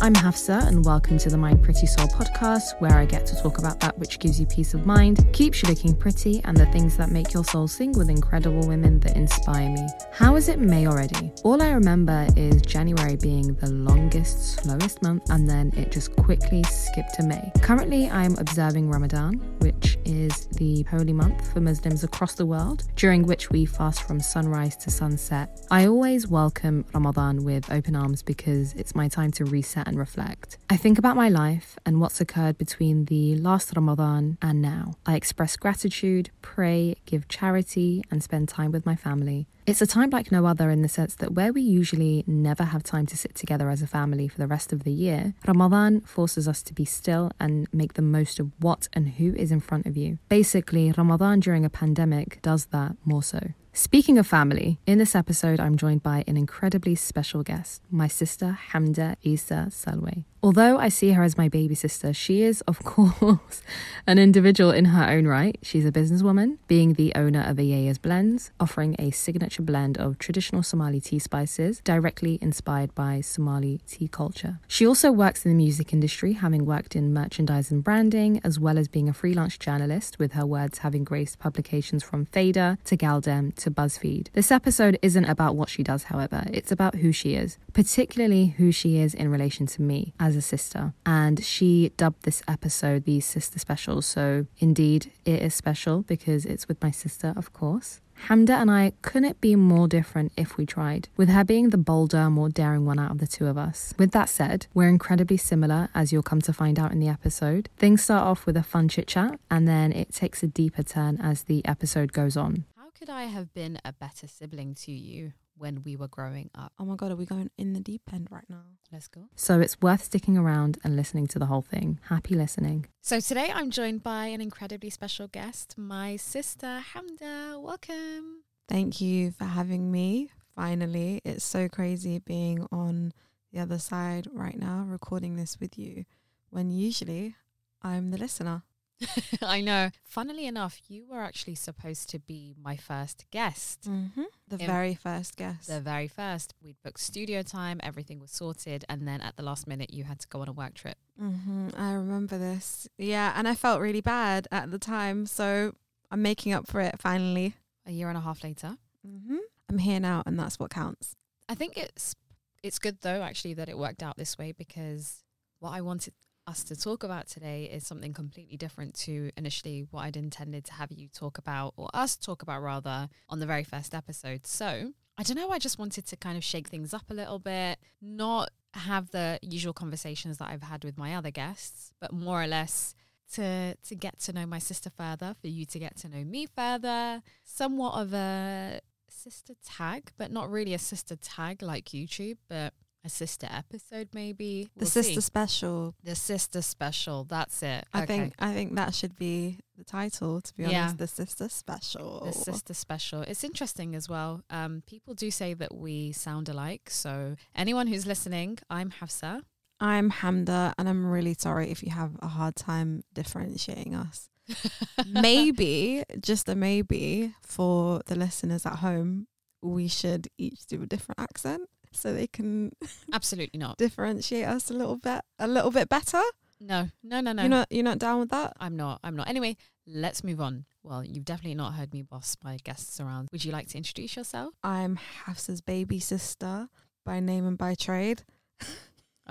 I'm Hafsa, and welcome to the Mind Pretty Soul podcast, where I get to talk about that which gives you peace of mind, keeps you looking pretty, and the things that make your soul sing with incredible women that inspire me. How is it May already? All I remember is January being the longest, slowest month, and then it just quickly skipped to May. Currently, I'm observing Ramadan, which is the holy month for Muslims across the world, during which we fast from sunrise to sunset. I always welcome Ramadan with open arms because it's my time to reset and reflect. I think about my life and what's occurred between the last Ramadan and now. I express gratitude, pray, give charity, and spend time with my family. It's a time like no other in the sense that where we usually never have time to sit together as a family for the rest of the year, Ramadan forces us to be still and make the most of what and who is in front of you. Basically, Ramadan during a pandemic does that more so. Speaking of family, in this episode, I'm joined by an incredibly special guest, my sister Hamda Isa Salwe. Although I see her as my baby sister, she is, of course, an individual in her own right. She's a businesswoman, being the owner of Ayaya's Blends, offering a signature blend of traditional Somali tea spices directly inspired by Somali tea culture. She also works in the music industry, having worked in merchandise and branding, as well as being a freelance journalist, with her words having graced publications from Fader to Galdem to BuzzFeed. This episode isn't about what she does, however, it's about who she is, particularly who she is in relation to me as a sister. And she dubbed this episode the Sister Special, so indeed it is special because it's with my sister, of course. Hamda and I couldn't be more different if we tried, with her being the bolder, more daring one out of the two of us. With that said, we're incredibly similar, as you'll come to find out in the episode. Things start off with a fun chit chat, and then it takes a deeper turn as the episode goes on. How could I have been a better sibling to you when we were growing up? Oh my god, are we going in the deep end right now? Let's go. So it's worth sticking around and listening to the whole thing. Happy listening. So today I'm joined by an incredibly special guest, my sister Hamda. Welcome. Thank you for having me. Finally, it's so crazy being on the other side right now, recording this with you, when usually I'm the listener. I know. Funnily enough, you were actually supposed to be my first guest. Mm-hmm. The In- very first guest. The very first. We'd booked studio time, everything was sorted, and then at the last minute, you had to go on a work trip. hmm I remember this. Yeah, and I felt really bad at the time, so I'm making up for it finally. A year and a half later. hmm I'm here now, and that's what counts. I think it's it's good though actually that it worked out this way because what I wanted us to talk about today is something completely different to initially what I'd intended to have you talk about or us talk about rather on the very first episode. So, I don't know, I just wanted to kind of shake things up a little bit, not have the usual conversations that I've had with my other guests, but more or less to to get to know my sister further, for you to get to know me further, somewhat of a sister tag, but not really a sister tag like YouTube, but a sister episode maybe. The We'll sister see. special. the sister special. That's it. I Okay. think I think that should be the title. To be honest, Yeah. the sister special. the sister special. It's interesting as well. Um, people do say that we sound alike. So anyone who's listening, I'm Hafsa. I'm Hamda, and I'm really sorry if you have a hard time differentiating us. maybe, just a maybe, for the listeners at home, we should each do a different accent so they can Absolutely not. differentiate us a little bit, a little bit better. No, no, no, no. You're not, you're not down with that? I'm not. I'm not. Anyway, let's move on. Well, you've definitely not heard me boss my guests around. Would you like to introduce yourself? I'm Hafsa's baby sister by name and by trade.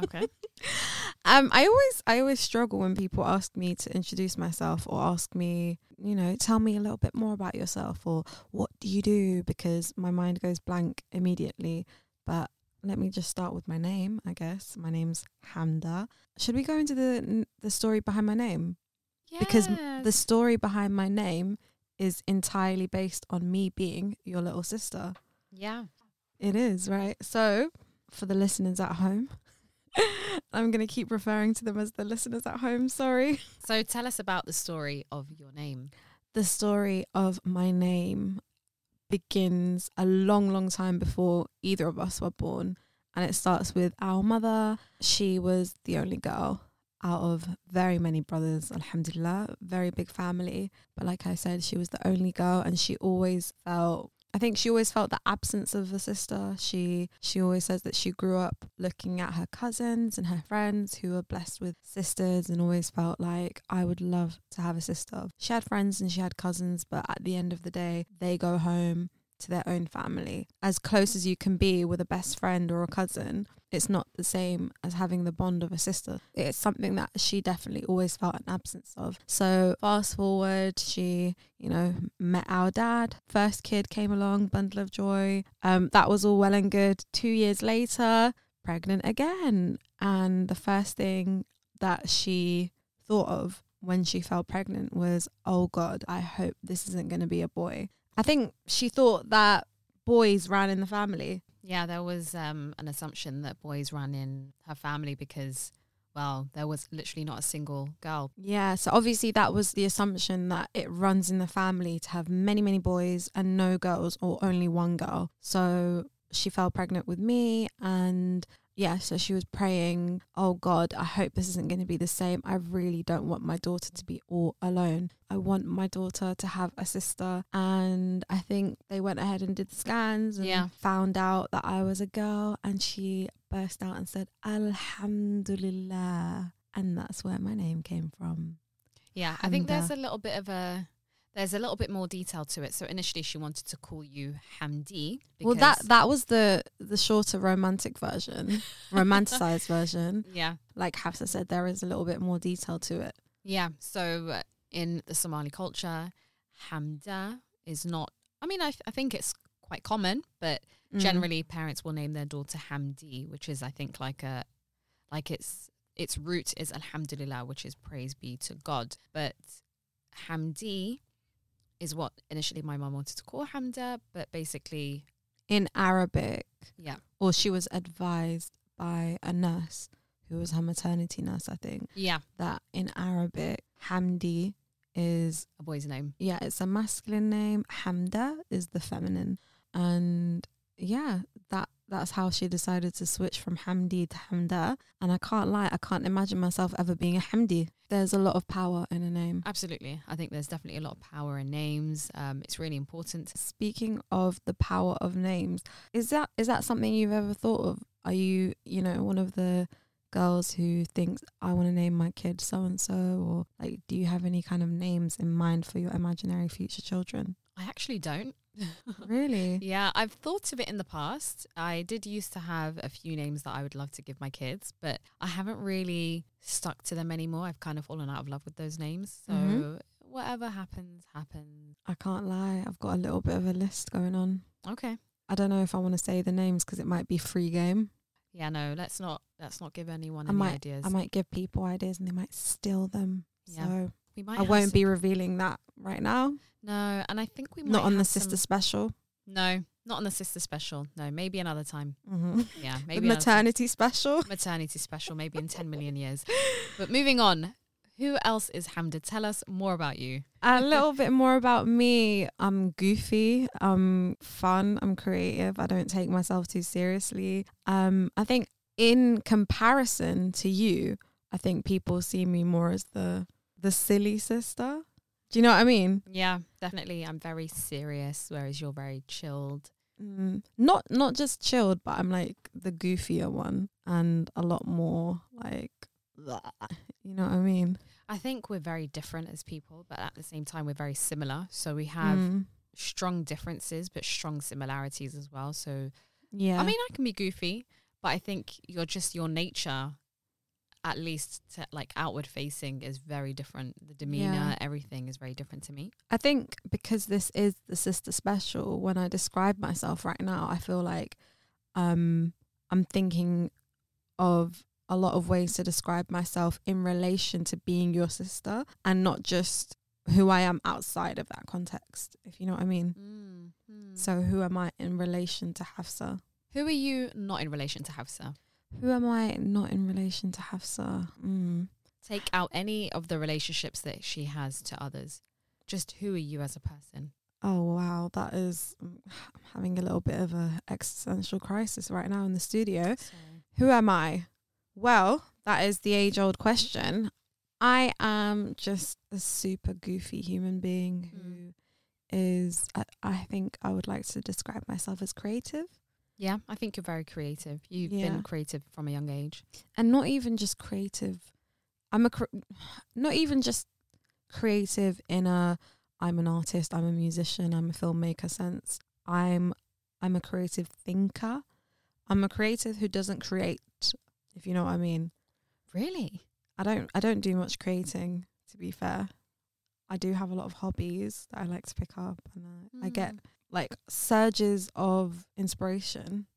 Okay. um, I always I always struggle when people ask me to introduce myself or ask me, you know, tell me a little bit more about yourself or what do you do because my mind goes blank immediately. But let me just start with my name, I guess. My name's Hamda. Should we go into the the story behind my name? Because the story behind my name is entirely based on me being your little sister. yeah. It is, right? So, for the listeners at home, I'm going to keep referring to them as the listeners at home. Sorry. So tell us about the story of your name. The story of my name begins a long, long time before either of us were born. And it starts with our mother. She was the only girl out of very many brothers, alhamdulillah, very big family. But like I said, she was the only girl and she always felt I think she always felt the absence of a sister. She she always says that she grew up looking at her cousins and her friends who were blessed with sisters and always felt like I would love to have a sister. She had friends and she had cousins, but at the end of the day, they go home to their own family. As close as you can be with a best friend or a cousin, it's not the same as having the bond of a sister. It's something that she definitely always felt an absence of. So fast forward, she, you know, met our dad. First kid came along, bundle of joy. Um, that was all well and good. Two years later, pregnant again. And the first thing that she thought of when she fell pregnant was, oh God, I hope this isn't going to be a boy. I think she thought that boys ran in the family. Yeah, there was um, an assumption that boys ran in her family because, well, there was literally not a single girl. Yeah, so obviously that was the assumption that it runs in the family to have many, many boys and no girls or only one girl. So she fell pregnant with me and yeah, so she was praying, oh God, I hope this isn't going to be the same. I really don't want my daughter to be all alone. I want my daughter to have a sister. And I think they went ahead and did scans and Yeah. found out that I was a girl. And she burst out and said, Alhamdulillah. And that's where my name came from. Yeah, I think uh, there's a little bit of a there's a little bit more detail to it. So initially, she wanted to call you Hamdi. Well, that that was the the shorter romantic version, romanticized version. yeah, Like Hafsa said, there is a little bit more detail to it. yeah. So uh, in the Somali culture, Hamda is not. I mean, I, th- I think it's quite common, but Mm. generally parents will name their daughter Hamdi, which is I think like a like its its root is Alhamdulillah, which is praise be to God. But Hamdi is what initially my mum wanted to call Hamda, but basically, in Arabic, yeah, or she was advised by a nurse who was her maternity nurse, I think, yeah, that in Arabic, Hamdi is a boy's name. yeah, it's a masculine name. Hamda is the feminine, and yeah, that's how she decided to switch from Hamdi to Hamda. And I can't lie, I can't imagine myself ever being a Hamdi. There's a lot of power in a name. Absolutely, I think there's definitely a lot of power in names. Um, it's really important. Speaking of the power of names, is that is that something you've ever thought of? Are you, you know, one of the girls who thinks I want to name my kid so and so, or like, do you have any kind of names in mind for your imaginary future children? I actually don't. Really? Yeah, I've thought of it in the past. I did used to have a few names that I would love to give my kids, but I haven't really stuck to them anymore. I've kind of fallen out of love with those names. So Mhm. whatever happens, happens. I can't lie. I've got a little bit of a list going on. Okay. I don't know if I want to say the names because it might be free game. Yeah, no, let's not let's not give anyone I any might ideas. I might give people ideas and they might steal them. Yeah. So we might I won't some- be revealing that right now. No, and I think we might Not on the sister some- special. No, Not on the sister special. No, maybe another time. Mm-hmm. Yeah, The maybe time. maternity special. maternity special, maybe in 10 million years. But moving on, who else is Hamda? Tell us more about you. A little bit more about me. I'm goofy. I'm fun. I'm creative. I don't take myself too seriously. Um, I think in comparison to you, I think people see me more as the the silly sister. Do you know what I mean? Yeah, definitely. I'm very serious, whereas you're very chilled. Mm, not not just chilled, but I'm like the goofier one and a lot more like, you know what I mean? I think we're very different as people, but at the same time, we're very similar. So we have Mm, strong differences, but strong similarities as well. So, yeah. I mean, I can be goofy, but I think you're just your nature, at least to, like outward facing, is very different. The demeanor, Yeah. everything is very different to me. I think because this is the sister special, when I describe myself right now, I feel like um, I'm thinking of a lot of ways to describe myself in relation to being your sister and not just who I am outside of that context, if you know what I mean. Mm. So, who am I in relation to Hafsa? who are you not in relation to Hafsa? Who am I not in relation to Hafsa? Mm. Take out any of the relationships that she has to others. Just who are you as a person? Oh wow, that is I'm having a little bit of a existential crisis right now in the studio. Who am I? Well, that is the age old question. I am just a super goofy human being who is, I, I think I would like to describe myself as creative Yeah, I think you're very creative. You've Yeah. been creative from a young age. and not even just creative. I'm a, cr- not even just creative in a, I'm an artist, I'm a musician, I'm a filmmaker sense. I'm, I'm a creative thinker. I'm a creative who doesn't create, if you know what I mean. Really? I don't I don't do much creating to be fair. I do have a lot of hobbies that I like to pick up and uh, I get Mm. like surges of inspiration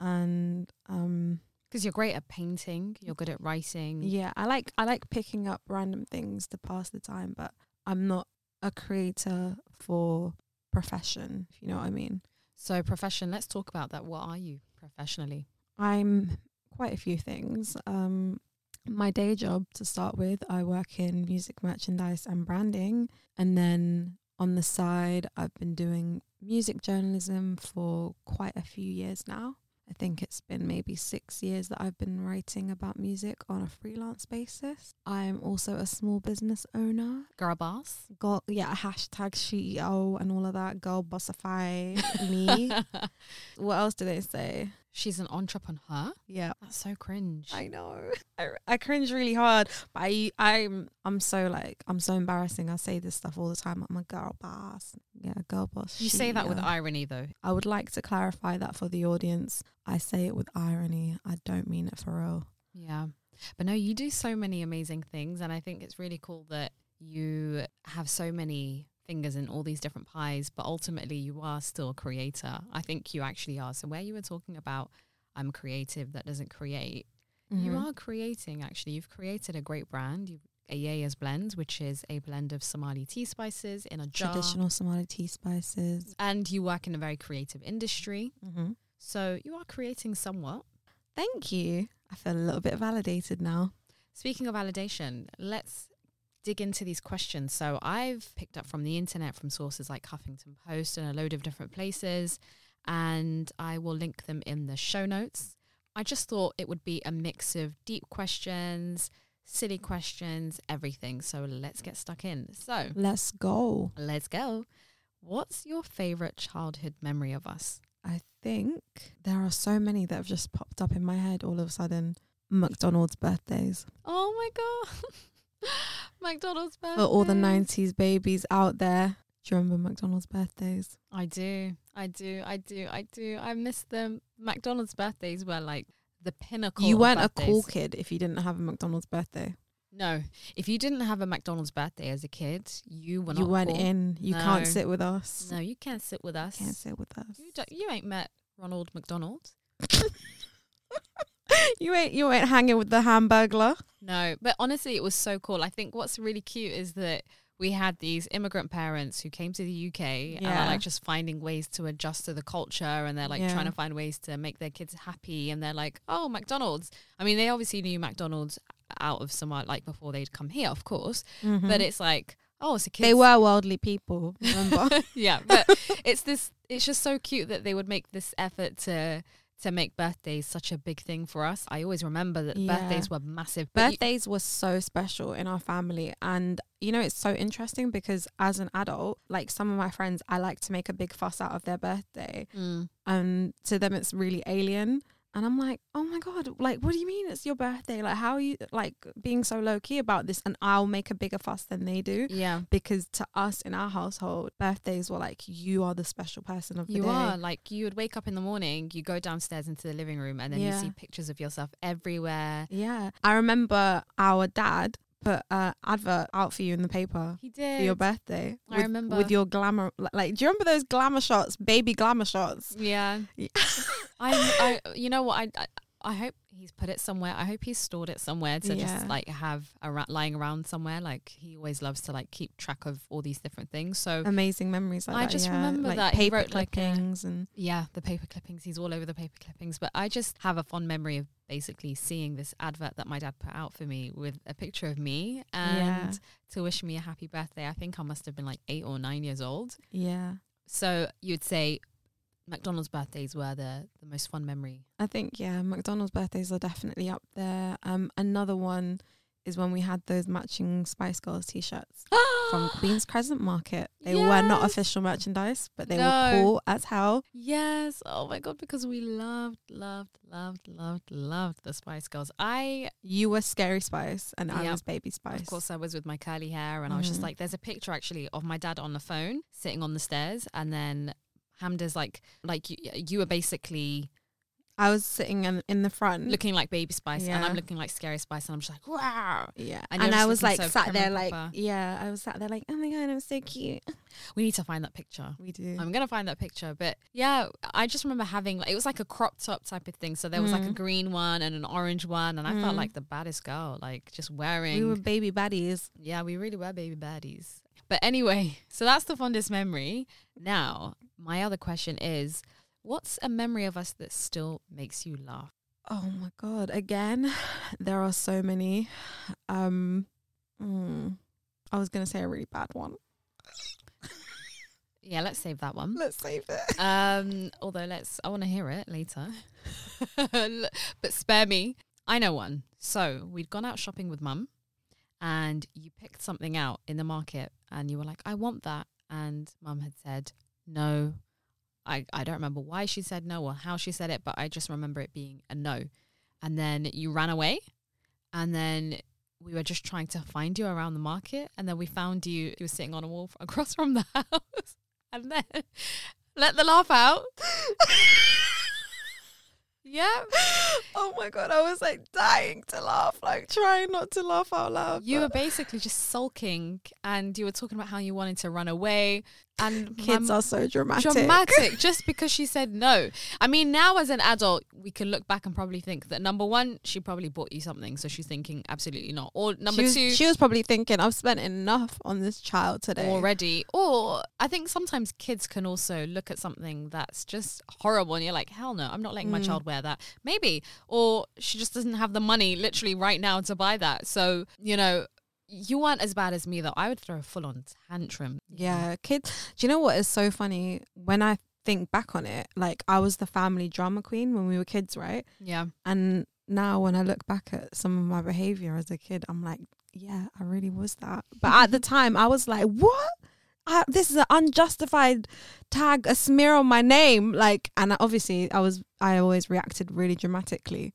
and um Because you're great at painting, you're good at writing. yeah, I like I like picking up random things to pass the time, but I'm not a creator for profession, if you know what I mean. So, profession, let's talk about that. What are you professionally? I'm quite a few things. Um, my day job to start with, I work in music merchandise and branding. And then on the side, I've been doing music journalism for quite a few years now. I think it's been maybe six years that I've been writing about music on a freelance basis. I'm also a small business owner. Girl boss? Girl, yeah, hashtag CEO and all of that. Girl bossify me. what else do they say? She's an entrepreneur? Yeah. That's so cringe. I know. I, I cringe really hard, but I I'm I'm so like I'm so embarrassing. I say this stuff all the time. I'm a girl boss. Yeah, girl boss. you say that with irony, though. I would like to clarify that for the audience. I say it with irony. I don't mean it for real. Yeah. But no, you do so many amazing things. And I think it's really cool that you have so many fingers in all these different pies, but ultimately you are still a creator. I think you actually are. So, where you were talking about, I'm creative that doesn't create, you Mhm. are creating actually. You've created a great brand. You've Ayaya's blend, which is a blend of Somali tea spices in a jar. traditional Somali tea spices. And you work in a very creative industry. Mm-hmm. So you are creating somewhat. Thank you. I feel a little bit validated now. Speaking of validation, let's dig into these questions. So I've picked up from the internet, from sources like Huffington Post and a load of different places, and I will link them in the show notes. I just thought it would be a mix of deep questions, silly questions, everything. So let's get stuck in. So Let's go. let's go. What's your favorite childhood memory of us? I think there are so many that have just popped up in my head all of a sudden. McDonald's birthdays. Oh my god. McDonald's birthday. For all the 90s babies out there. Do you remember McDonald's birthdays? I do. I do. I do. I do. I miss them. McDonald's birthdays were like the pinnacle. you weren't a cool kid if you didn't have a McDonald's birthday. No. If you didn't have a McDonald's birthday as a kid, you were not you weren't cool. in. You No. can't sit with us. No, you can't sit with us. You Can't sit with us. You, don't, you ain't met Ronald McDonald. you ain't you ain't hanging with the hamburglar. No, but honestly, it was so cool. I think what's really cute is that we had these immigrant parents who came to the UK and are like just finding ways to adjust to the culture and they're like Yeah. trying to find ways to make their kids happy and they're like, oh, McDonald's. I mean, they obviously knew McDonald's out of somewhere like before they'd come here, of course, but it's like, oh, it's a kid. Mm-hmm. they were worldly people. Remember? yeah, but it's this. It's just so cute that they would make this effort to to make birthdays such a big thing for us. I always remember that Yeah. birthdays were massive. you- Birthdays were so special in our family. And, you know, it's so interesting because as an adult, like some of my friends, I like to make a big fuss out of their birthday. Mm. And to them, it's really alien. And I'm like, oh my God, like, what do you mean it's your birthday? Like, how are you, like, being so low key about this? And I'll make a bigger fuss than they do. yeah, Because to us in our household, birthdays were like, you are the special person of the you day. are like you would wake up in the morning, you go downstairs into the living room, and then Yeah. you see pictures of yourself everywhere. Yeah. I remember our dad put an advert out for you in the paper. He did for your birthday. I with- remember. with your glamour. Like, do you remember those glamour shots, baby glamour shots? Yeah, Yeah. I, I, you know what? I, I, hope he's put it somewhere. I hope he's stored it somewhere to Yeah. just like have a lying around somewhere. Like he always loves to like keep track of all these different things. So Amazing memories like I that. just yeah. remember like that he paper wrote, like, a- and Yeah, the paper clippings. He's all over the paper clippings. But I just have a fond memory of basically seeing this advert that my dad put out for me with a picture of me and Yeah. to wish me a happy birthday. I think I must have been like eight or nine years old. yeah. So you'd say McDonald's birthdays were the, the most fun memory. I think yeah, McDonald's birthdays are definitely up there. Um, another one is when we had those matching Spice Girls t-shirts from Queens Crescent Market. They were not official merchandise, but they No. were cool as hell. Yes. Oh my god, because we loved, loved, loved, loved, loved the Spice Girls. I You were Scary Spice, and I was Baby Spice. Of course, I was with my curly hair, and I was just Mhm. like, "There's a picture actually of my dad on the phone, sitting on the stairs, and then Hamda's like, like you, you were basically I was sitting in, in the front, looking like Baby Spice, and I'm looking like Scary Spice, and I'm just like, wow. Yeah, And and, I was like so sat there, like proper. yeah, I was sat there like, oh my god, I'm so cute. We need to find that picture. We do. I'm gonna find that picture, but yeah, I just remember having it was like a crop top type of thing. So there was like a Mm. green one and an orange one, and I felt Mm. like the baddest girl, like just wearing. we were baby baddies. Yeah, we really were baby baddies. But anyway, so that's the fondest memory. Now, my other question is what's a memory of us that still makes you laugh? Oh my god! Again, there are so many. Um, mm, I was gonna say a really bad one. Yeah, let's save that one. Let's save it. Um, although let's I want to hear it later. but spare me. I know one. So, we'd gone out shopping with mum and you picked something out in the market and you were like, "I want that." And mum had said, "No." I, I don't remember why she said no or how she said it, but I just remember it being a no. And then you ran away, and then we were just trying to find you around the market, and then we found you. You were sitting on a wall across from the house, and then let the laugh out. yeah, oh my god! I was like dying to laugh, like trying not to laugh out loud. you were basically just sulking, and you were talking about how you wanted to run away. And my kids are so dramatic. dramatic just because she said no. I mean, now as an adult, we can look back and probably think that number one, she probably bought you something, so she's thinking absolutely not. Or number she was, two, she was probably thinking, I've spent enough on this child today. already. Or I think sometimes kids can also look at something that's just horrible and you're like, hell no, I'm not letting my Mm. child wear that. Maybe. Or she just doesn't have the money literally right now to buy that. So, you know, you weren't as bad as me though. I would throw a full on tantrum. Yeah, kids. Do you know what is so funny? When I think back on it, like I was the family drama queen when we were kids, right? Yeah. And now when I look back at some of my behavior as a kid, I'm like, yeah, I really was that. But at the time, I was like, what? I, this is an unjustified tag, a smear on my name. Like, and obviously, I was, I always reacted really dramatically.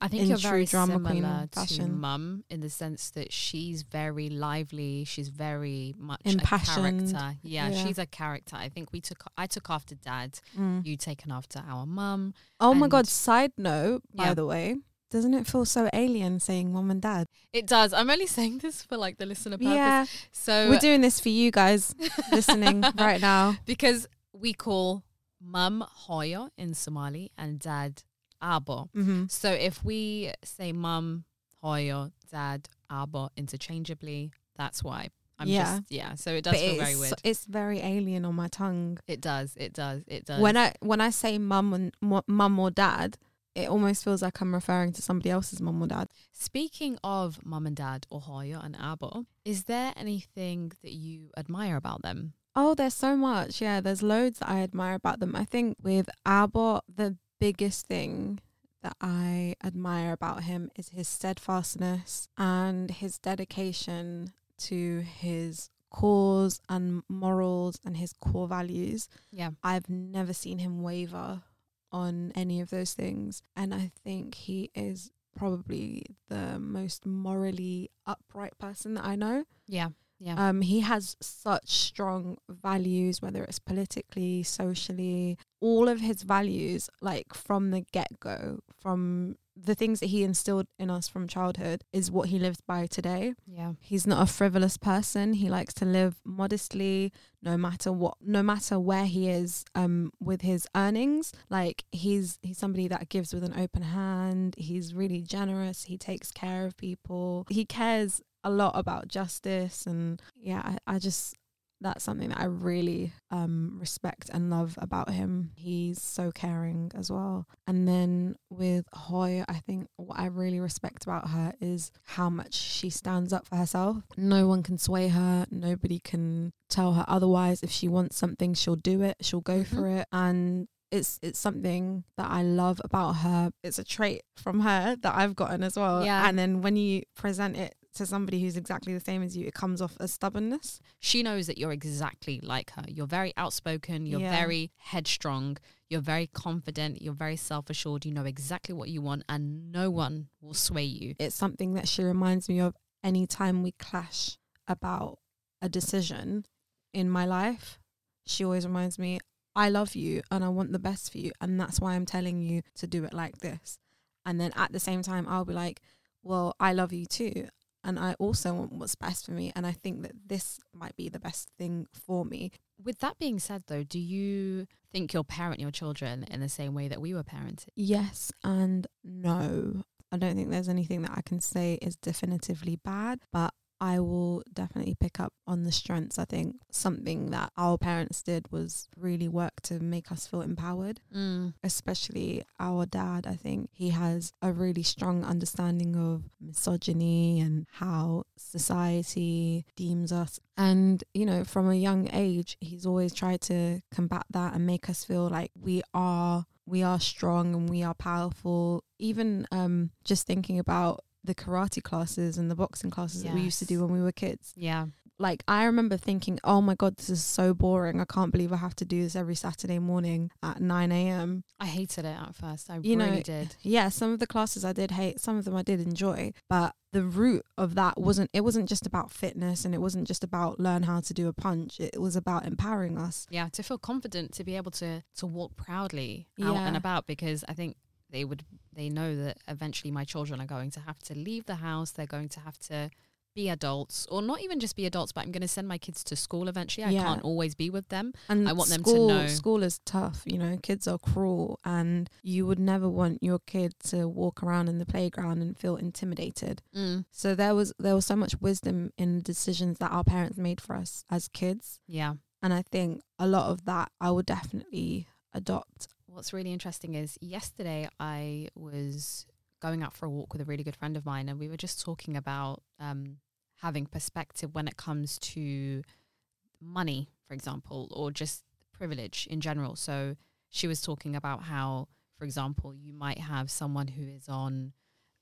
I think in you're very drama similar to mum in the sense that she's very lively. She's very much Impassioned. a character. Yeah, Yeah. she's a character. I think we took. I took after dad. Mm. You taken after our mum. Oh my God. Side note, by Yeah. the way, doesn't it feel so alien saying mom and dad? It does. I'm only saying this for like the listener purpose. Yeah. So We're doing this for you guys listening right now. because we call mum Hoya in Somali and dad Abo. hmm So if we say mum Hoya, dad Abo interchangeably, that's why. I'm Yeah. just yeah. So it does But feel very weird. It's very alien on my tongue. It does. It does. It does. When I when I say mum and mum or dad, it almost feels like I'm referring to somebody else's mum or dad. Speaking of mum and dad, or Hoya and Abo, is there anything that you admire about them? Oh, there's so much. Yeah, there's loads that I admire about them. I think with Abo, the biggest thing that I admire about him is his steadfastness and his dedication to his cause and morals and his core values. Yeah. I've never seen him waver on any of those things. And I think he is probably the most morally upright person that I know. Yeah. Yeah. Um, he has such strong values, whether it's politically, socially, all of his values, like from the get go, from the things that he instilled in us from childhood, is what he lives by today. yeah. He's not a frivolous person. He likes to live modestly, no matter what, no matter where he is, um, with his earnings. Like he's he's somebody that gives with an open hand. He's really generous. He takes care of people. He cares a lot about justice, and yeah, I, I just that's something that I really um, respect and love about him. He's so caring as well. And then with Hoy, I think what I really respect about her is how much she stands up for herself. No one can sway her, nobody can tell her otherwise. If she wants something, she'll do it, she'll go for it. And it's it's something that I love about her. It's a trait from her that I've gotten as well. Yeah. And then when you present it to somebody who's exactly the same as you, it comes off as stubbornness. She knows that you're exactly like her. You're very outspoken. You're Yeah. very headstrong. You're very confident. You're very self assured. You know exactly what you want, and no one will sway you. It's something that she reminds me of anytime we clash about a decision in my life. She always reminds me, I love you and I want the best for you. And that's why I'm telling you to do it like this. And then at the same time, I'll be like, well, I love you too. And I also want what's best for me. And I think that this might be the best thing for me. With that being said, though, do you think you'll parent your children in the same way that we were parented? Yes and no. I don't think there's anything that I can say is definitively bad, but I will definitely pick up on the strengths. I think something that our parents did was really work to make us feel empowered, Mm. especially our dad. I think he has a really strong understanding of misogyny and how society deems us. And, you know, from a young age, he's always tried to combat that and make us feel like we are we are strong and we are powerful. Even um just thinking about the karate classes and the boxing classes that we used to do when we were kids. Yeah. Like I remember thinking, "Oh my god, this is so boring. I can't believe I have to do this every Saturday morning at 9 a.m." I hated it at first. I You really know, did. Yeah, some of the classes I did hate, some of them I did enjoy, but the root of that wasn't it wasn't just about fitness and it wasn't just about learn how to do a punch. It was about empowering us. Yeah, to feel confident, to be able to to walk proudly out Yeah. and about because I think they would they know that eventually my children are going to have to leave the house, they're going to have to be adults or not even just be adults, but I'm going to send my kids to school eventually. I Yeah. can't always be with them. And I want them to know- school is tough. You know, kids are cruel, and you would never want your kid to walk around in the playground and feel intimidated. Mm. So there was there was so much wisdom in the decisions that our parents made for us as kids, Yeah. and I think a lot of that I would definitely adopt. What's really interesting is yesterday I was going out for a walk with a really good friend of mine, and we were just talking about um, having perspective when it comes to money, for example, or just privilege in general. So she was talking about how, for example, you might have someone who is on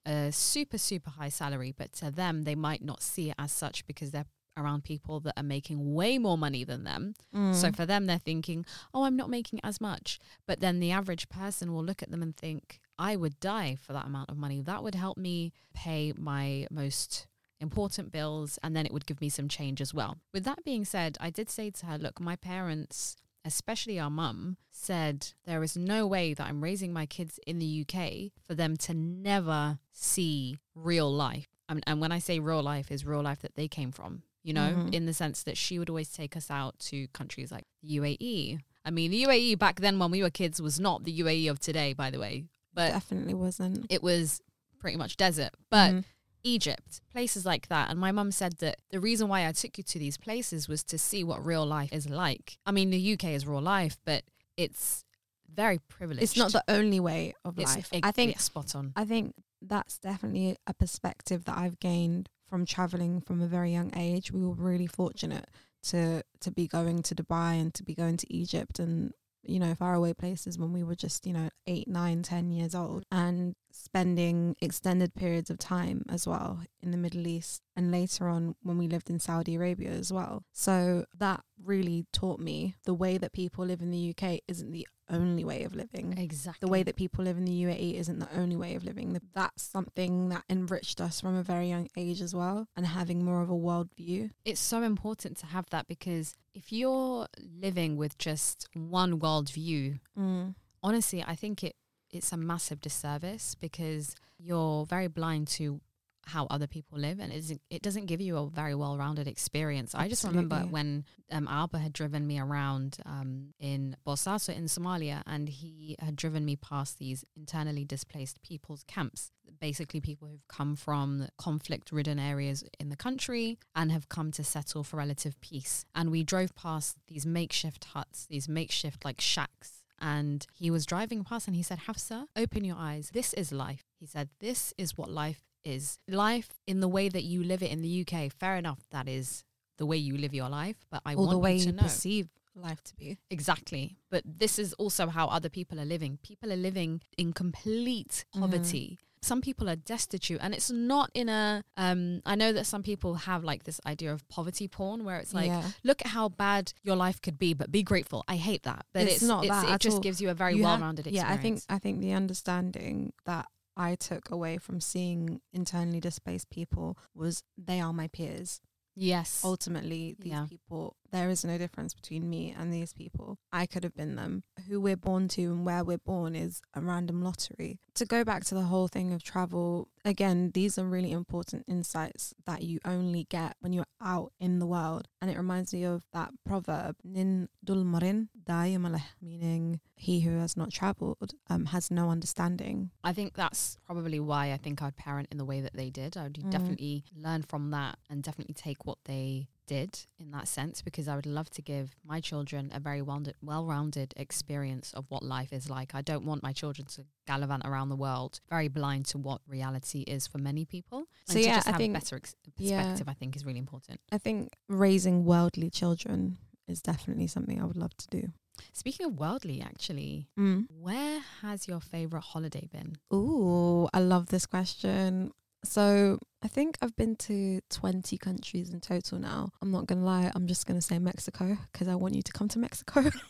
a super, super high salary, but to them, they might not see it as such because they're around people that are making way more money than them. So mm. for them, they're thinking, oh, I'm not making as much. But then the average person will look at them and think, I would die for that amount of money. That would help me pay my most important bills and then it would give me some change as well. With that being said, I did say to her, look, my parents, especially our mum, said there is no way that I'm raising my kids in the UK for them to never see real life. And, and when I say real life, is real life that they came from, you know, Mhm. in the sense that she would always take us out to countries like the UAE. I mean, the UAE back then when we were kids was not the UAE of today, by the way, but definitely wasn't. it was pretty much desert. But Mhm. Egypt, places like that. And my mum said that the reason why I took you to these places was to see what real life is like. I mean, the UK is real life, but it's very privileged. It's not the only way of It's- life. it- I think spot on. I think that's definitely a perspective that I've gained from traveling from a very young age. We were really fortunate to to be going to Dubai and to be going to Egypt and you know faraway places when we were just you know eight, nine, ten years old, and spending extended periods of time as well in the Middle East and later on when we lived in Saudi Arabia as well. So that really taught me the way that people live in the UK isn't the only way of living Exactly. the way that people live in the UAE isn't the only way of living. That's something that enriched us from a very young age as well, and having more of a world view. it's so important to have that because if you're living with just one world view, mm. honestly, I think it it's a massive disservice because you're very blind to how other people live and it doesn't, it doesn't give you a very well-rounded experience. I just remember when um, Abo had driven me around um, in Bosaso in Somalia and he had driven me past these internally displaced people's camps, basically people who've come from conflict-ridden areas in the country and have come to settle for relative peace. And we drove past these makeshift huts, these makeshift like shacks and he was driving past and he said, Hafsa, open your eyes. This is life. He said, This is what life is. Life in the way that you live it in the UK, fair enough, that is the way you live your life. But I or want the way you to you know. perceive life to be. Exactly. But this is also how other people are living. People are living in complete Mm. poverty. Some people are destitute and it's not in a um I know that some people have like this idea of poverty porn where it's like Yeah. look at how bad your life could be but be grateful. I hate that. But it's, It's not it's, that it just all. gives you a very You well-rounded Yeah, experience. I think I think the understanding that I took away from seeing internally displaced people was they are my peers. yes. Ultimately, these Yeah. people, there is no difference between me and these people. I could have been them. Who we're born to and where we're born is a random lottery. To go back to the whole thing of travel, again, these are really important insights that you only get when you're out in the world. And it reminds me of that proverb, Nin dul marin meaning he who has not traveled um, has no understanding. I think that's probably why I think I'd parent in the way that they did. I would Mm. definitely learn from that and definitely take what they did in that sense because I would love to give my children a very well- well-rounded experience of what life is like. I don't want my children to gallivant around the world very blind to what reality is for many people. So and yeah, just I think- better ex- yeah. perspective, I think, is really important. I think raising worldly children is definitely something I would love to do. Speaking of worldly, actually, Mm. where has your favorite holiday been? Ooh, I love this question. So I think I've been to 20 countries in total now. I'm not going to lie. I'm just going to say Mexico because I want you to come to Mexico.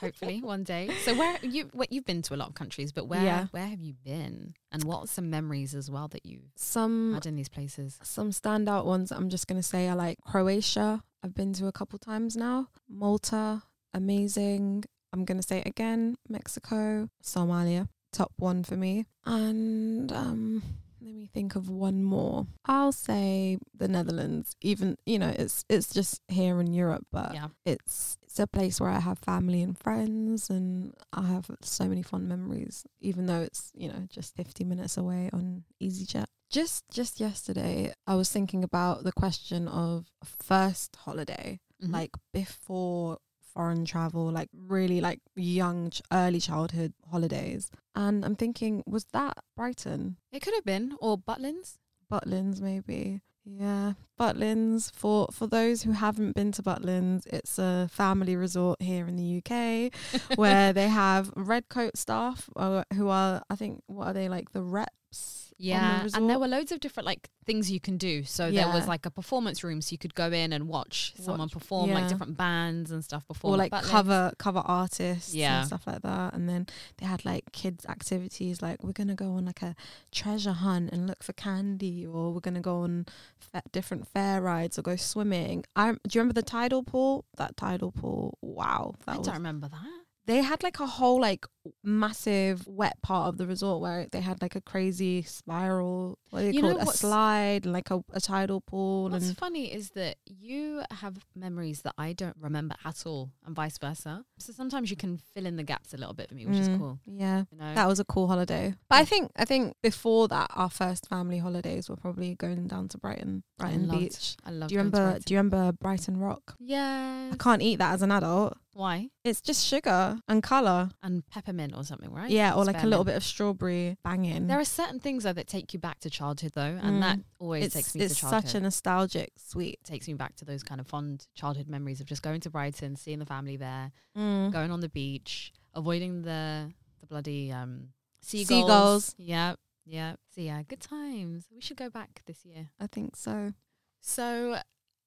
hopefully one day. So where you what you've been to a lot of countries, but where Yeah. where have you been, and what are some memories as well that you've some had in these places? some standout ones I'm just going to say are like Croatia. I've been to a couple times now. Malta, amazing. I'm going to say it again, Mexico, Somalia, top one for me. And um let me think of one more. I'll say the Netherlands. Even, you know, it's it's just here in Europe, but yeah, it's it's a place where I have family and friends and I have so many fond memories even though it's you know just 50 minutes away on EasyJet just just yesterday I was thinking about the question of first holiday Mhm. like before foreign travel like really like young ch- early childhood holidays and I'm thinking was that Brighton it could have been or Butlins. Butlins maybe. Yeah, Butlins for for those who haven't been to Butlins, it's a family resort here in the UK where they have red coat staff uh, who are I think what are they like the reps on the Yeah, and there were loads of different like things you can do. So there was like a performance room, so you could go in and watch, someone Watch- perform like different bands and stuff before, or like cover cover artists Yeah. and stuff like that and then they had like kids activities like we're gonna go on like a treasure hunt and look for candy or we're gonna go on fa- different fair rides or go swimming I do you remember the tidal pool that tidal pool wow that I was don't remember that. They had like a whole like massive wet part of the resort where they had like a crazy spiral, what do you, call it, a slide, and like a, a tidal pool, What's and funny is that you have memories that I don't remember at all, and vice versa. So sometimes you can fill in the gaps a little bit for me, which is Mm, cool. Yeah, You know, that was a cool holiday. But I think I think before that, our first family holidays were probably going down to Brighton, I Brighton loved- Beach. I love. Do you remember? Do you remember Brighton Rock? Yeah. I can't eat that as an adult. Why? It's just sugar and color. And peppermint or something, right? Yeah, or like a little bit of strawberry banging. There are certain things though that take you back to childhood though, and that Mm. always it's takes me it's to childhood. such a nostalgic sweet. takes me back to those kind of fond childhood memories of just going to Brighton, seeing the family there, Mm. going on the beach, avoiding the the bloody um seagulls. Seagulls. Yeah, yeah. So yeah, good times. We should go back this year. I think so. So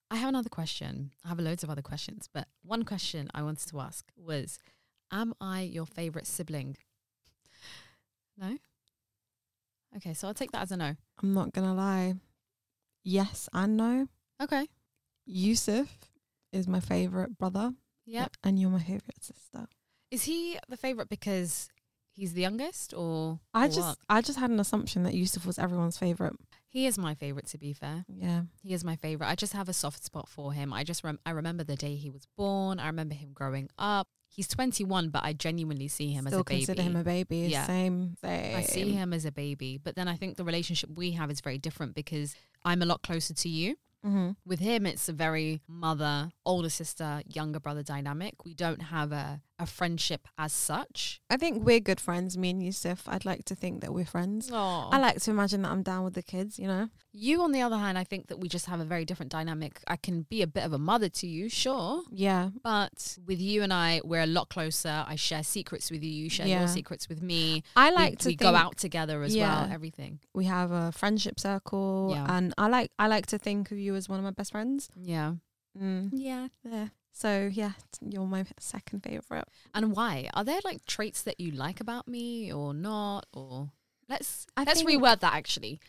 I have another question. I have loads of other questions, but one question I wanted to ask was, am I your favorite sibling? No. Okay, so I'll take that as a no. I'm not gonna lie. Yes and no. Okay. Yusuf is my favorite brother, Yep. and you're my favorite sister. Is he the favorite because he's the youngest, or I or just what? I just had an assumption that Yusuf was everyone's favorite. He is my favorite. To be fair, Yeah. he is my favorite. I just have a soft spot for him. I just rem- I remember the day he was born. I remember him growing up. He's 21, but I genuinely see him Still as a baby. consider him a baby. Yeah. Same. Same. I see him as a baby, but then I think the relationship we have is very different because I'm a lot closer to you. hmm With him, it's a very mother, older sister, younger brother dynamic. We don't have a, a friendship as such. I think we're good friends, me and Yusuf. I'd like to think that we're friends. I like to imagine that I'm down with the kids, you know? you, on the other hand, I think that we just have a very different dynamic. I can be a bit of a mother to you, sure. Yeah. But with you and I, we're a lot closer. I share secrets with you. You share Yeah. your secrets with me. I We- like to we, go out together as Yeah. well. Everything. we have a friendship circle Yeah. and I like I like to think of you as one of my best friends. Yeah. Mm. Yeah. Yeah. So yeah, you're my second favorite. And why? Are there like traits that you like about me or not? Or let's I let's think- reword that actually.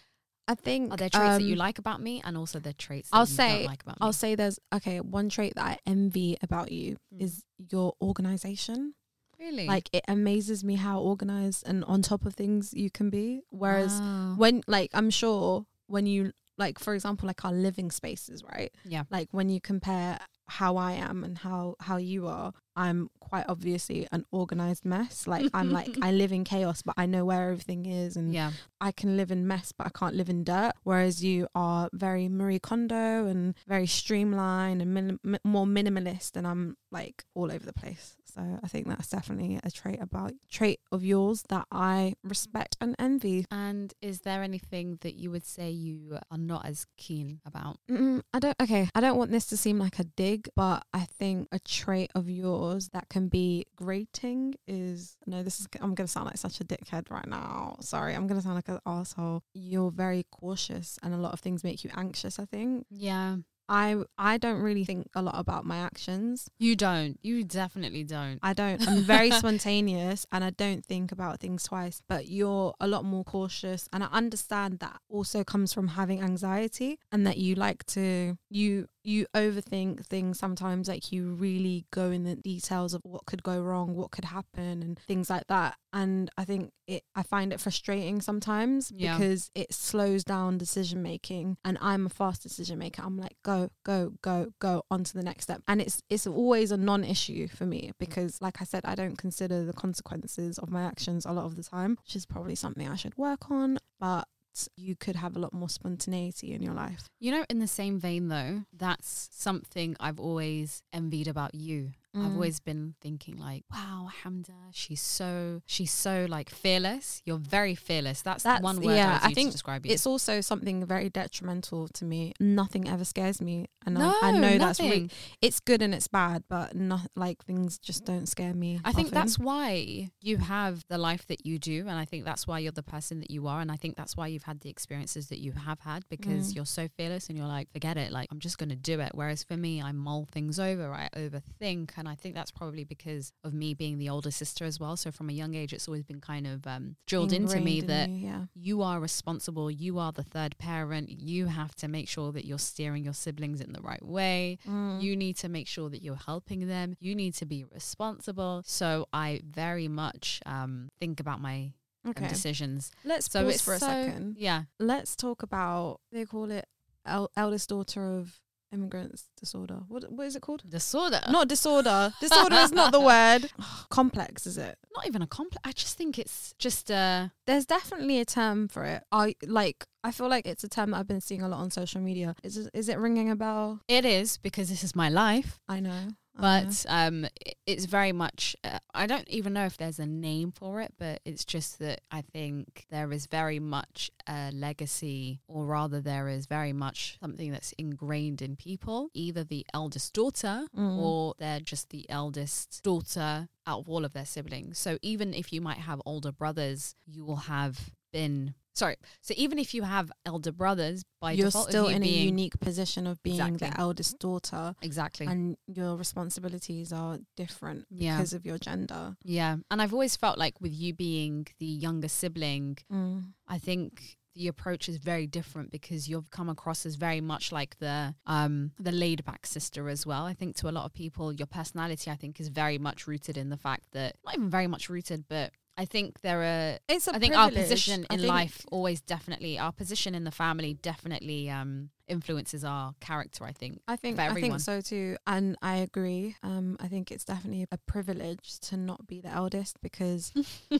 I think Are there traits that you um, like about me and also the traits that I'll you say don't like about me? I'll say there's okay, one trait that I envy about you Mm. is your organization. really? Like it amazes me how organized and on top of things you can be. Whereas Wow. when like I'm sure when you like for example like our living spaces, right? yeah. Like when you compare how I am and how how you are, I'm quite obviously an organized mess. Like I'm like I live in chaos, but I know where everything is, and Yeah. I can live in mess, but I can't live in dirt. Whereas you are very Marie Kondo and very streamlined and minim- mi- more minimalist, and I'm like all over the place. So I think that's definitely a trait about trait of yours that I respect and envy. And is there anything that you would say you are not as keen about? Mm, I don't. Okay, I don't want this to seem like a dig, but I think a trait of yours that can be grating is no. This is. I'm gonna sound like such a dickhead right now. Sorry, I'm gonna sound like an asshole. You're very cautious, and a lot of things make you anxious. I think. Yeah. I I don't really think a lot about my actions. You don't. You definitely don't. I don't. I'm very spontaneous and I don't think about things twice. But you're a lot more cautious, and I understand that also comes from having anxiety and that you like to you you overthink things sometimes. Like you really go in the details of what could go wrong, what could happen, and things like that. And I think it. I find it frustrating sometimes Yeah. because it slows down decision making. And I'm a fast decision maker. I'm like go go go go on to the next step, and it's it's always a non-issue for me because, like I said, I don't consider the consequences of my actions a lot of the time, which is probably something I should work on. But you could have a lot more spontaneity in your life. You know, in the same vein though, that's something I've always envied about you. I've Mm. always been thinking like, wow, Hamda, she's so she's so like fearless. You're very fearless. That's, the That's- one word yeah, I, I think to describe you. It's also something very detrimental to me. Nothing ever scares me, and no, I, I know that's nothing. re- it's good and it's bad, but not like things just don't scare me. I think that's why you have the life that you do. And I think that's why you're the person that you are. And I think that's why you've had the experiences that you have had because Mm. you're so fearless and you're like, forget it. Like, I'm just going to do it. Whereas for me, I mull things over, I overthink, And I think that's probably because of me being the older sister as well. So from a young age, it's always been kind of um, drilled into me in that you, yeah. you are responsible. You are the third parent. You have to make sure that you're steering your siblings in the right way. Mm. You need to make sure that you're helping them. You need to be responsible. So I very much um, think about my um, Okay. decisions. Let's So pause it's for a so- second. Yeah. Let's talk about they call it el- eldest daughter of immigrants disorder. What what is it called? Disorder. Not disorder. Disorder is not the word. Complex is it? not even a complex. I just think it's just uh There's definitely a term for it. I like. I feel like it's a term that I've been seeing a lot on social media. Is is it ringing a bell? it is because this is my life. I know. Know. But um, it's very much. Uh, I don't even know if there's a name for it, but it's just that I think there is very much a legacy, or rather, there is very much something that's ingrained in people. Either the eldest daughter, Mm. or they're just the eldest daughter out of all of their siblings. So even if you might have older brothers, you will have been. Sorry. So even if you have elder brothers, by default you're default still you in a unique position of being Exactly. the eldest daughter, exactly. and your responsibilities are different Yeah. because of your gender. Yeah. And I've always felt like with you being the younger sibling, Mm. I think the approach is very different because you've come across as very much like the um the laid back sister as well. I think to a lot of people your personality I think is very much rooted in the fact that not even very much rooted, but I think there are It's a I think our position in think- life always definitely our position in the family definitely um influences our character, I think. I think I think so too, and I agree. Um, I think it's definitely a privilege to not be the eldest because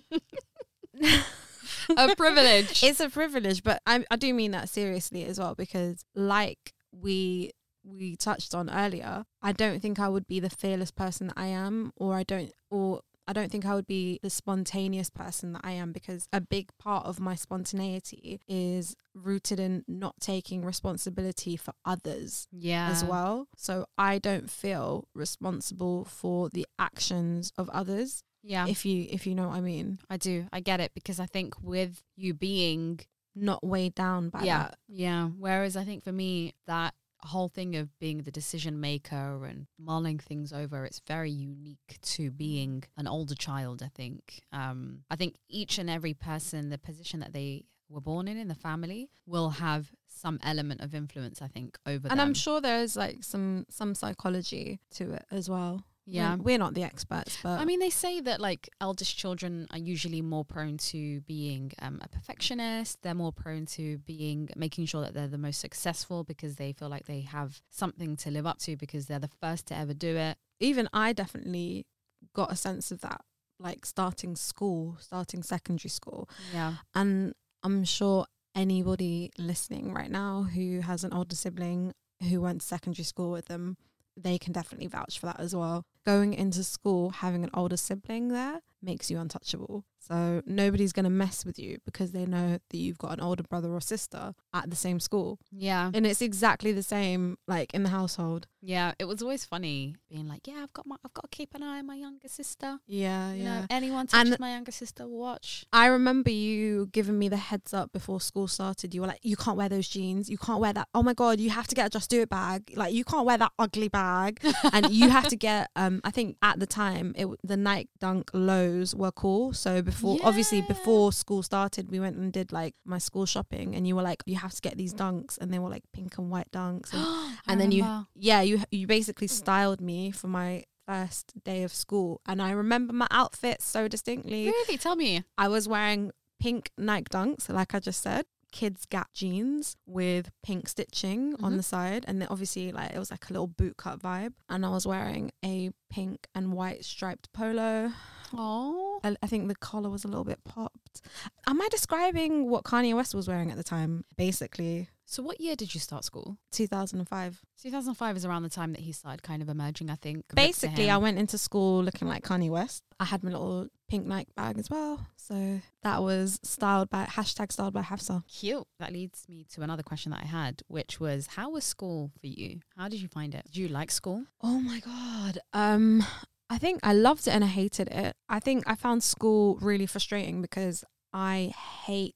a privilege. it's a privilege. But I I do mean that seriously as well because like we we touched on earlier, I don't think I would be the fearless person that I am, or I don't or. I don't think I would be the spontaneous person that I am because a big part of my spontaneity is rooted in not taking responsibility for others. yeah. as well. So I don't feel responsible for the actions of others. Yeah. If you if you know what I mean. I do. I get it because I think with you being Not weighed down by yeah, that. yeah. Whereas I think for me that whole thing of being the decision maker and mulling things over, it's very unique to being an older child. I think. Um, I think each and every person, the position that they were born in in the family, will have some element of influence. I think over And them. I'm sure there's like some some psychology to it as well. Yeah. We're, we're not the experts, but I mean, they say that like eldest children are usually more prone to being um, a perfectionist. They're more prone to being making sure that they're the most successful because they feel like they have something to live up to because they're the first to ever do it. even I definitely got a sense of that like starting school, starting secondary school. Yeah, And I'm sure anybody listening right now who has an older sibling who went to secondary school with them, they can definitely vouch for that as well. Going into school, having an older sibling there makes you untouchable. So nobody's going to mess with you because they know that you've got an older brother or sister at the same school. yeah, And it's exactly the same like in the household. yeah. It was always funny being like, yeah, I've got my, I've got to keep an eye on my younger sister. Yeah, You yeah. know, anyone And- my younger sister, watch. I remember you giving me the heads up before school started. You were like, "You can't wear those jeans. You can't wear that. Oh my god, you have to get a Just Do It bag. Like, you can't wear that ugly bag, and you have to get." Um, I think at the time, it the Nike Dunk lows were cool. So before, obviously, before school started, we went and did like my school shopping, and you were like, "You have to get these dunks," and they were like pink and white dunks, and, and then you, yeah, you you basically styled me for my first day of school, and I remember my outfit so distinctly. really tell me. I was wearing pink Nike Dunks, like I just said, kids Gap jeans with pink stitching on Mhm. the side, and then obviously like it was like a little boot cut vibe. And I was wearing a pink and white striped polo. Oh, I, I think the collar was a little bit popped. Am I describing what Kanye West was wearing at the time? Basically, so what year did you start school? 2005. 2005 is around the time that he started kind of emerging. I think. Basically. I went into school looking like Kanye West. I had my little pink Nike bag as well. So that was styled by hashtag styled by Hafsa. Cute. That leads me to another question that I had, which was how was school for you? How did you find it? Did you like school? Oh my god. Um I think I loved it and I hated it. I think I found school really frustrating because I hate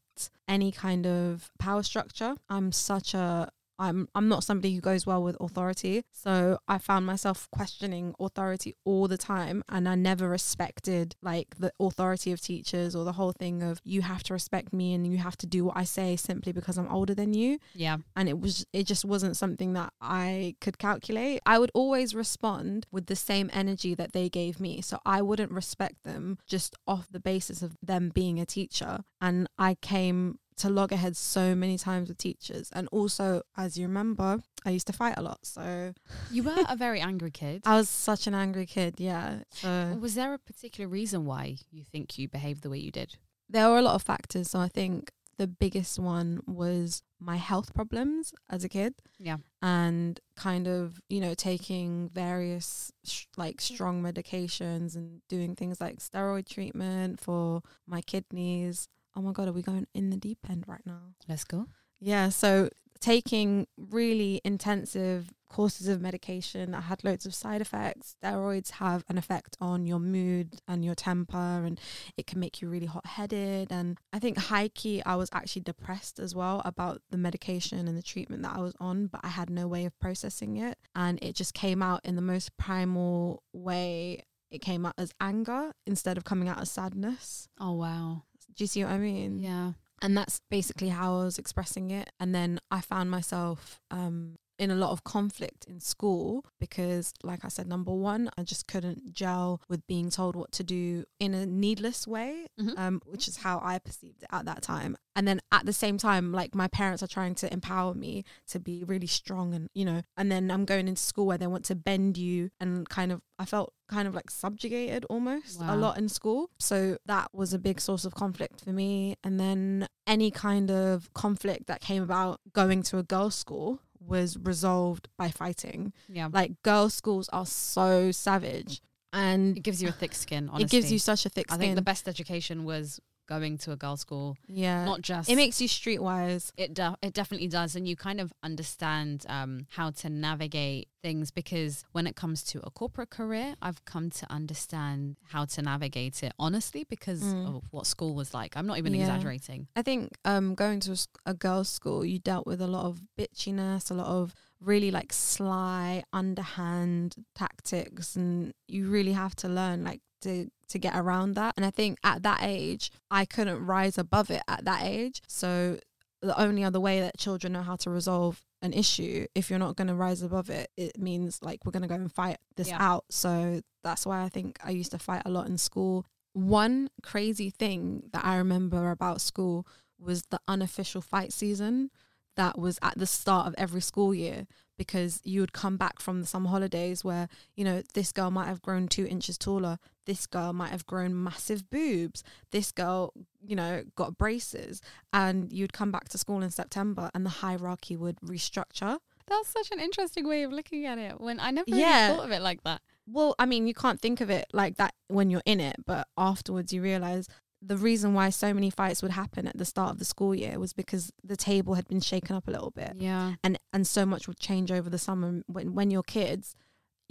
any kind of power structure. I'm such a I'm I'm not somebody who goes well with authority. So I found myself questioning authority all the time and I never respected like the authority of teachers or the whole thing of you have to respect me and you have to do what I say simply because I'm older than you. Yeah. And it was it just wasn't something that I could calculate. I would always respond with the same energy that they gave me. So I wouldn't respect them just off the basis of them being a teacher. And I came to loggerheads so many times with teachers. And also, as you remember, I used to fight a lot. So You were a very angry kid. I was such an angry kid. Yeah. So Was there a particular reason why you think you behaved the way you did? there were a lot of factors. So I think the biggest one was my health problems as a kid. Yeah. and kind of you know taking various sh- like strong medications and doing things like steroid treatment for my kidneys oh my god are we going in the deep end right now? Let's go. yeah so taking really intensive courses of medication that had loads of side effects steroids have an effect on your mood and your temper and it can make you really hot-headed. And i think high key i was actually depressed as well about the medication and the treatment that i was on but i had no way of processing it. And it just came out in the most primal way. It came out as anger instead of coming out as sadness. Oh wow. Do you see what i mean Yeah. and that's basically how I was expressing it. And then I found myself um, in a lot of conflict in school because, like I said, number one, I just couldn't gel with being told what to do in a needless way, Mhm. um, which is how I perceived it at that time. And then at the same time, like my parents are trying to empower me to be really strong and, you know, and then I'm going into school where they want to bend you and kind of, I felt kind of like subjugated almost a lot in school. So that was a big source of conflict for me. And then any kind of conflict that came about going to a girls' school was resolved by fighting. Yeah. Like girls' schools are so savage and it gives you a thick skin, honestly. it gives you such a thick skin. I think the best education was going to a girls' school. yeah. Not just it makes you streetwise. it de- it definitely does and you kind of understand um, how to navigate things because when it comes to a corporate career i've come to understand how to navigate it honestly because Mm. of what school was like i'm not even Yeah. exaggerating I think um, going to a girls' school, you dealt with a lot of bitchiness, a lot of really like sly, underhand tactics, and you really have to learn like to to get around that. And I think at that age, I couldn't rise above it at that age. So the only other way that children know how to resolve an issue, if you're not going to rise above it, it means like we're going to go and fight this Yeah. out. So that's why I think I used to fight a lot in school. One crazy thing that I remember about school was the unofficial fight season that was at the start of every school year because you would come back from the summer holidays where you know this girl might have grown two inches taller this girl might have grown massive boobs this girl you know got braces and you'd come back to school in september and the hierarchy would restructure. That's such an interesting way of looking at it when i never really thought of it like that. Well i mean you can't think of it like that when you're in it but afterwards you realize the reason why so many fights would happen at the start of the school year was because the table had been shaken up a little bit. Yeah. And and so much would change over the summer when when you're kids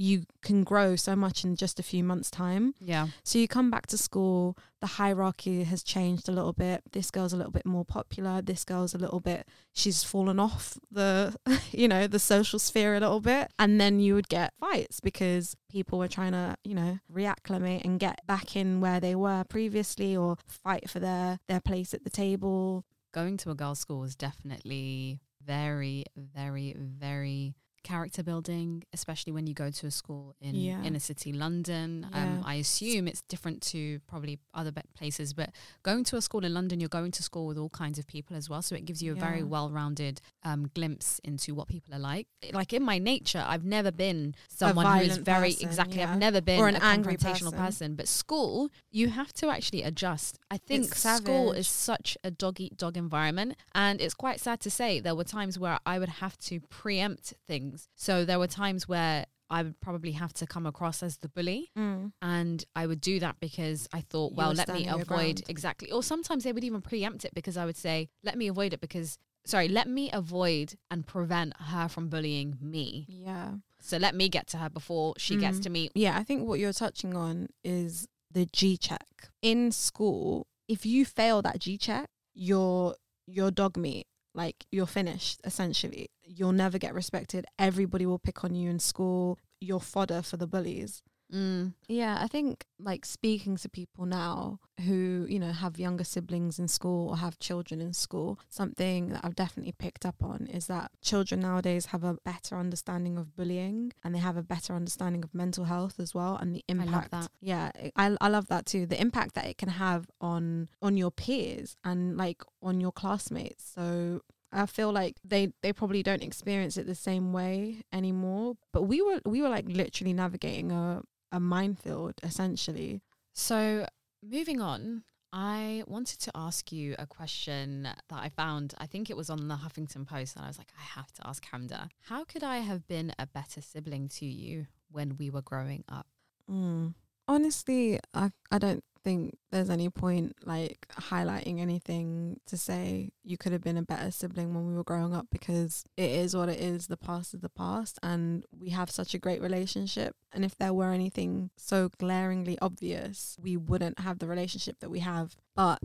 you can grow so much in just a few months time. Yeah. So you come back to school the hierarchy has changed a little bit. This girl's a little bit more popular. This girl's a little bit she's fallen off the you know the social sphere a little bit. And then you would get fights because people were trying to you know reacclimate and get back in where they were previously or fight for their their place at the table. Going to a girls' school is definitely very, very, very character building, especially when you go to a school in Yeah. inner city London. Yeah. Um, I assume it's different to probably other places, but going to a school in London, you're going to school with all kinds of people as well. So it gives you a very well rounded um, glimpse into what people are like. Like in my nature, I've never been someone who is very, person, exactly, yeah. I've never been Or an a angry confrontational person. person. But school, you have to actually adjust. I think school is such a dog eat dog environment. And it's quite sad to say there were times where I would have to preempt things. So there were times where I would probably have to come across as the bully. Mm. And I would do that because I thought, You well, let me avoid exactly. Or sometimes they would even preempt it because I would say, let me avoid it because, sorry, let me avoid and prevent her from bullying me. yeah So let me get to her before she gets Mm. to me. Yeah, I think what you're touching on is the G check. In school, if you fail that G check, you're you're dog meat. Like you're finished essentially. You'll never get respected. Everybody will pick on you in school. You're fodder for the bullies. Mm. Yeah, I think like speaking to people now who, you know, have younger siblings in school or have children in school, something that I've definitely picked up on is that children nowadays have a better understanding of bullying and they have a better understanding of mental health as well and the love impact. that. Yeah, I I love that too. The impact that it can have on on your peers and like on your classmates. So I feel like they they probably don't experience it the same way anymore. But we were we were like literally navigating a a minefield essentially. So, moving on, I wanted to ask you a question that I found. I think it was on the Huffington Post, and I was like, I have to ask Hamda. How could I have been a better sibling to you when we were growing up? Mm. Honestly, I I don't think there's any point like highlighting anything to say you could have been a better sibling when we were growing up because it is what it is. The past is the past, and we have such a great relationship. And if there were anything so glaringly obvious, we wouldn't have the relationship that we have. But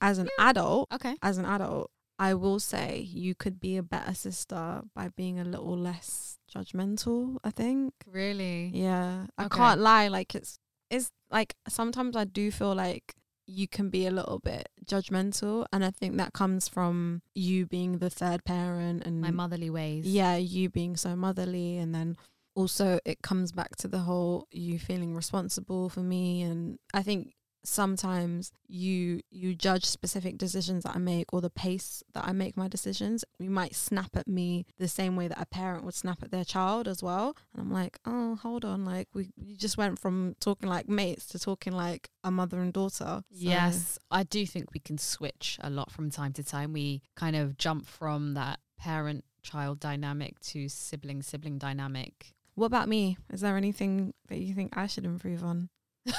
as an adult, Okay. as an adult, I will say you could be a better sister by being a little less judgmental, I think. Really? Yeah. I Okay. can't lie, like it's it's like sometimes I do feel like you can be a little bit judgmental and I think that comes from you being the third parent and My motherly ways. yeah, you being so motherly and then also it comes back to the whole you feeling responsible for me and I think sometimes you you judge specific decisions that I make or the pace that I make my decisions. You might snap at me the same way that a parent would snap at their child as well. And I'm like, oh, hold on, like we you just went from talking like mates to talking like a mother and daughter. So- Yes, I do think we can switch a lot from time to time. We kind of jump from that parent child dynamic to sibling sibling dynamic. What about me? Is there anything that you think I should improve on?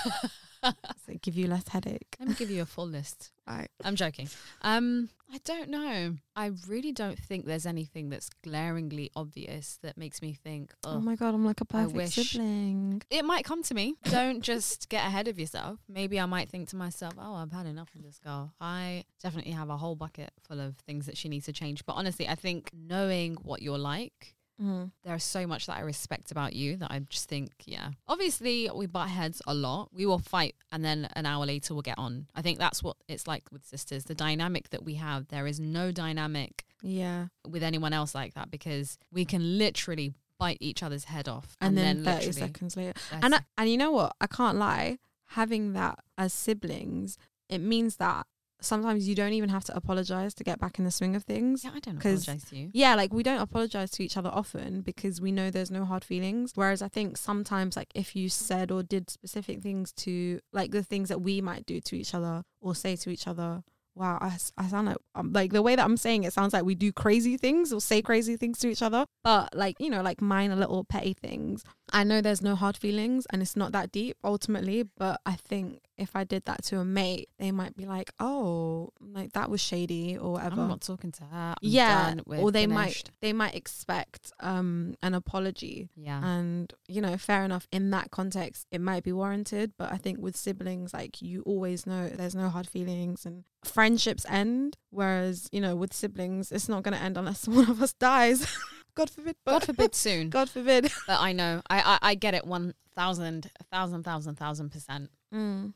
Does it give you less headache? Let me give you a full list. Right. I'm joking. Um, I don't know. I really don't think there's anything that's glaringly obvious that makes me think, Oh oh, my god, I'm like a perfect wish- sibling. it might come to me. Don't just get ahead of yourself. Maybe I might think to myself, oh, I've had enough of this girl. I definitely have a whole bucket full of things that she needs to change. But honestly, I think knowing what you're like, Mm. there's so much that I respect about you that I just think, yeah. Obviously, we butt heads a lot. We will fight, and then an hour later, we'll get on. I think that's what it's like with sisters. The dynamic that we have, there is no dynamic Yeah. with anyone else like that because we can literally bite each other's head off, And, then, 30 literally, seconds later. that's- And I, and you know what? I can't lie. Having that as siblings, it means that sometimes you don't even have to apologize to get back in the swing of things. yeah, I don't apologize to you. Yeah, like we don't apologize to each other often because we know there's no hard feelings. Whereas I think sometimes, like, if you said or did specific things to, like, the things that we might do to each other or say to each other, wow, I sound like, um, like, the way that I'm saying it sounds like we do crazy things or say crazy things to each other. But, like, you know, like minor little petty things. I know there's no hard feelings and it's not that deep ultimately, but I think if I did that to a mate, they might be like, oh, like, that was shady or whatever I'm not talking to her. I'm yeah or they finished. might they might expect um an apology Yeah. and you know fair enough in that context it might be warranted but i think with siblings like you always know there's no hard feelings and friendships end whereas you know with siblings it's not going to end unless one of us dies god forbid but God forbid soon. god forbid But I know. I, I, I get it one thousand, thousand, thousand, thousand percent. mm.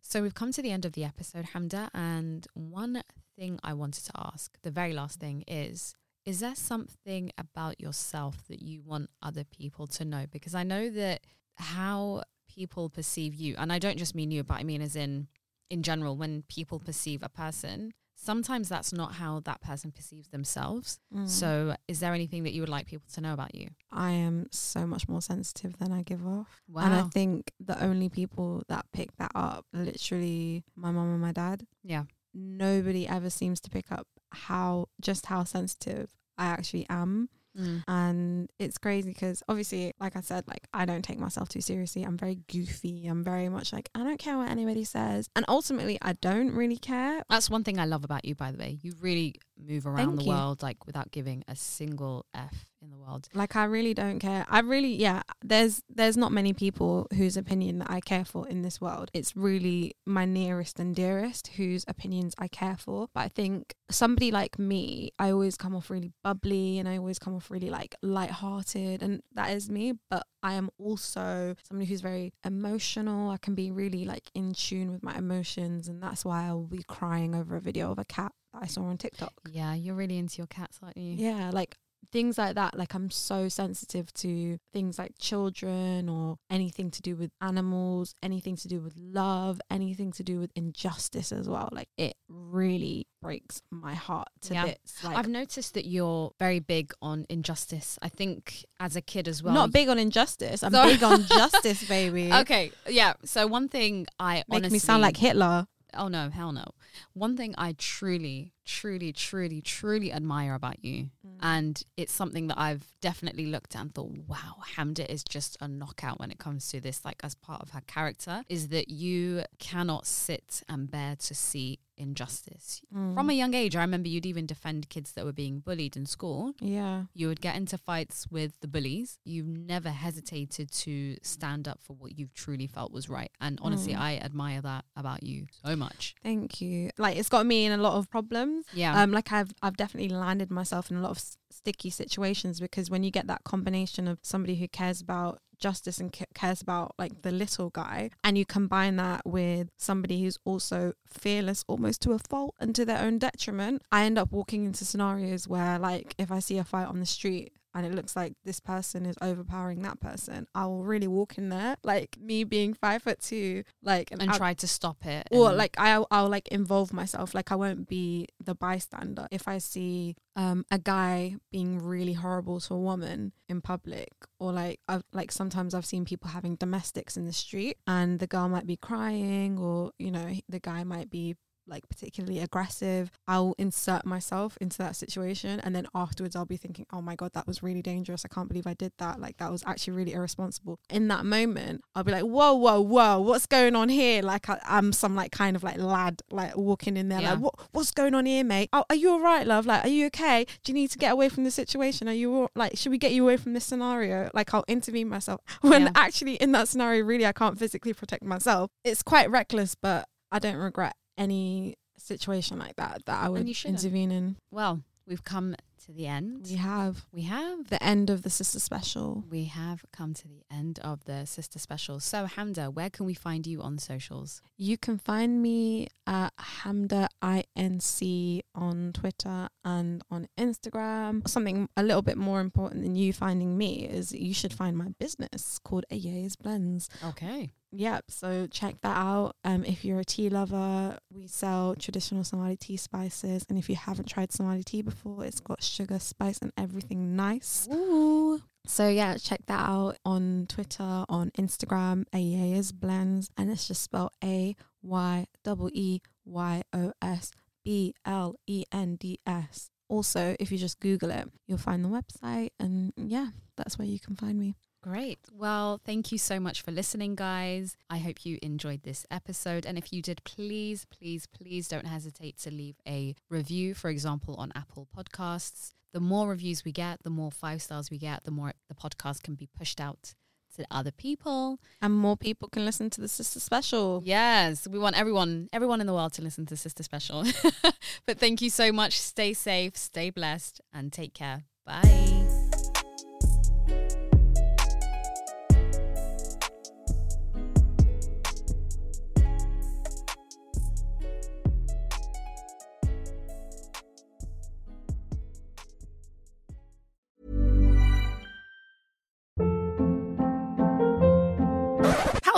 So we've come to the end of the episode, Hamda, and one thing I wanted to ask, the very last thing is, is there something about yourself that you want other people to know? Because I know that how people perceive you, and I don't just mean you, but I mean as in in general, when people perceive a person, sometimes that's not how that person perceives themselves. Mm. So is there anything that you would like people to know about you? i am so much more sensitive than i give off and i think the only people that pick that up literally my mom and my dad Yeah. nobody ever seems to pick up how just how sensitive I actually am. Mm. And it's crazy because obviously, like I said, like I don't take myself too seriously. I'm very goofy. I'm very much like, I don't care what anybody says. And ultimately, I don't really care. That's one thing I love about you, by the way. You really move around Thank the you. world like without giving a single F in the world. Like I really don't care. I really yeah, there's there's not many people whose opinion that I care for in this world. It's really my nearest and dearest whose opinions I care for. But I think somebody like me, I always come off really bubbly and I always come off really like light-hearted and that is me, but I am also somebody who's very emotional. I can be really like in tune with my emotions and that's why I'll be crying over a video of a cat that I saw on TikTok. Yeah, you're really into your cats, aren't you? Yeah, like things like that like i'm so sensitive to things like children or anything to do with animals anything to do with love anything to do with injustice as well like it really breaks my heart to Yeah. bits like I've noticed that you're very big on injustice. I think as a kid as well. not big on injustice i'm Sorry. big on justice baby Okay, yeah. So one thing I make honestly me sound like hitler Oh no, hell no. One thing I truly, truly, truly, truly admire about you, mm. and it's something that I've definitely looked at and thought, wow, Hamda is just a knockout when it comes to this, like as part of her character, is that you cannot sit and bear to see injustice. Mm. From a young age, I remember you'd even defend kids that were being bullied in school. yeah You would get into fights with the bullies. You never hesitated to stand up for what you truly felt was right. And honestly, mm. I admire that about you so much. Thank you. Like it's got me in a lot of problems. Yeah. Um, like I've I've definitely landed myself in a lot of s- sticky situations because when you get that combination of somebody who cares about justice and ca- cares about like the little guy and you combine that with somebody who's also fearless almost to a fault and to their own detriment i end up walking into scenarios where like if i see a fight on the street and it looks like this person is overpowering that person i will really walk in there like me being five foot two like and out- try to stop it. or and- like I'll, I'll like involve myself like i won't be the bystander if i see um a guy being really horrible to a woman in public or like i've like sometimes i've seen people having domestics in the street and the girl might be crying or you know the guy might be like particularly aggressive i'll insert myself into that situation and then afterwards i'll be thinking oh my god that was really dangerous. I can't believe i did that. Like that was actually really irresponsible. In that moment i'll be like whoa whoa whoa what's going on here? Like I, i'm some like kind of like lad like walking in there Yeah. like what what's going on here mate? Oh, are you all right love? Like are you okay? Do you need to get away from the situation? Are you all, like should we get you away from this scenario? Like i'll intervene myself. When Yeah. actually in that scenario really i can't physically protect myself. It's quite reckless but i don't regret any situation like that that i would intervene in well, we've come to the end. we have We have. the end of the sister special We have come to the end of the sister special. So, Hamda, where can we find you on socials? You can find me at Hamda INC on Twitter and on Instagram. Something a little bit more important than you finding me is you should find my business called Ayeeyo's Blends. Okay. Yep, so check that out. Um, if you're a tea lover, we sell traditional Somali tea spices, and if you haven't tried Somali tea before, it's got sugar, spice, and everything nice. Ooh. So yeah, check that out on Twitter, on Instagram, Ayeeyo's Blends, and it's just spelled A Y E E Y O S B L E N D S. Also, if you just Google it, you'll find the website, and yeah, that's where you can find me. Great. Well, thank you so much for listening, guys. I hope you enjoyed this episode. And if you did, please, please, please don't hesitate to leave a review, for example, on Apple Podcasts. The more reviews we get, the more five stars we get, the more the podcast can be pushed out to other people. And more people can listen to the sister special. Yes, we want everyone, everyone in the world to listen to Sister Special. but thank you so much. Stay safe, stay blessed, and take care. Bye.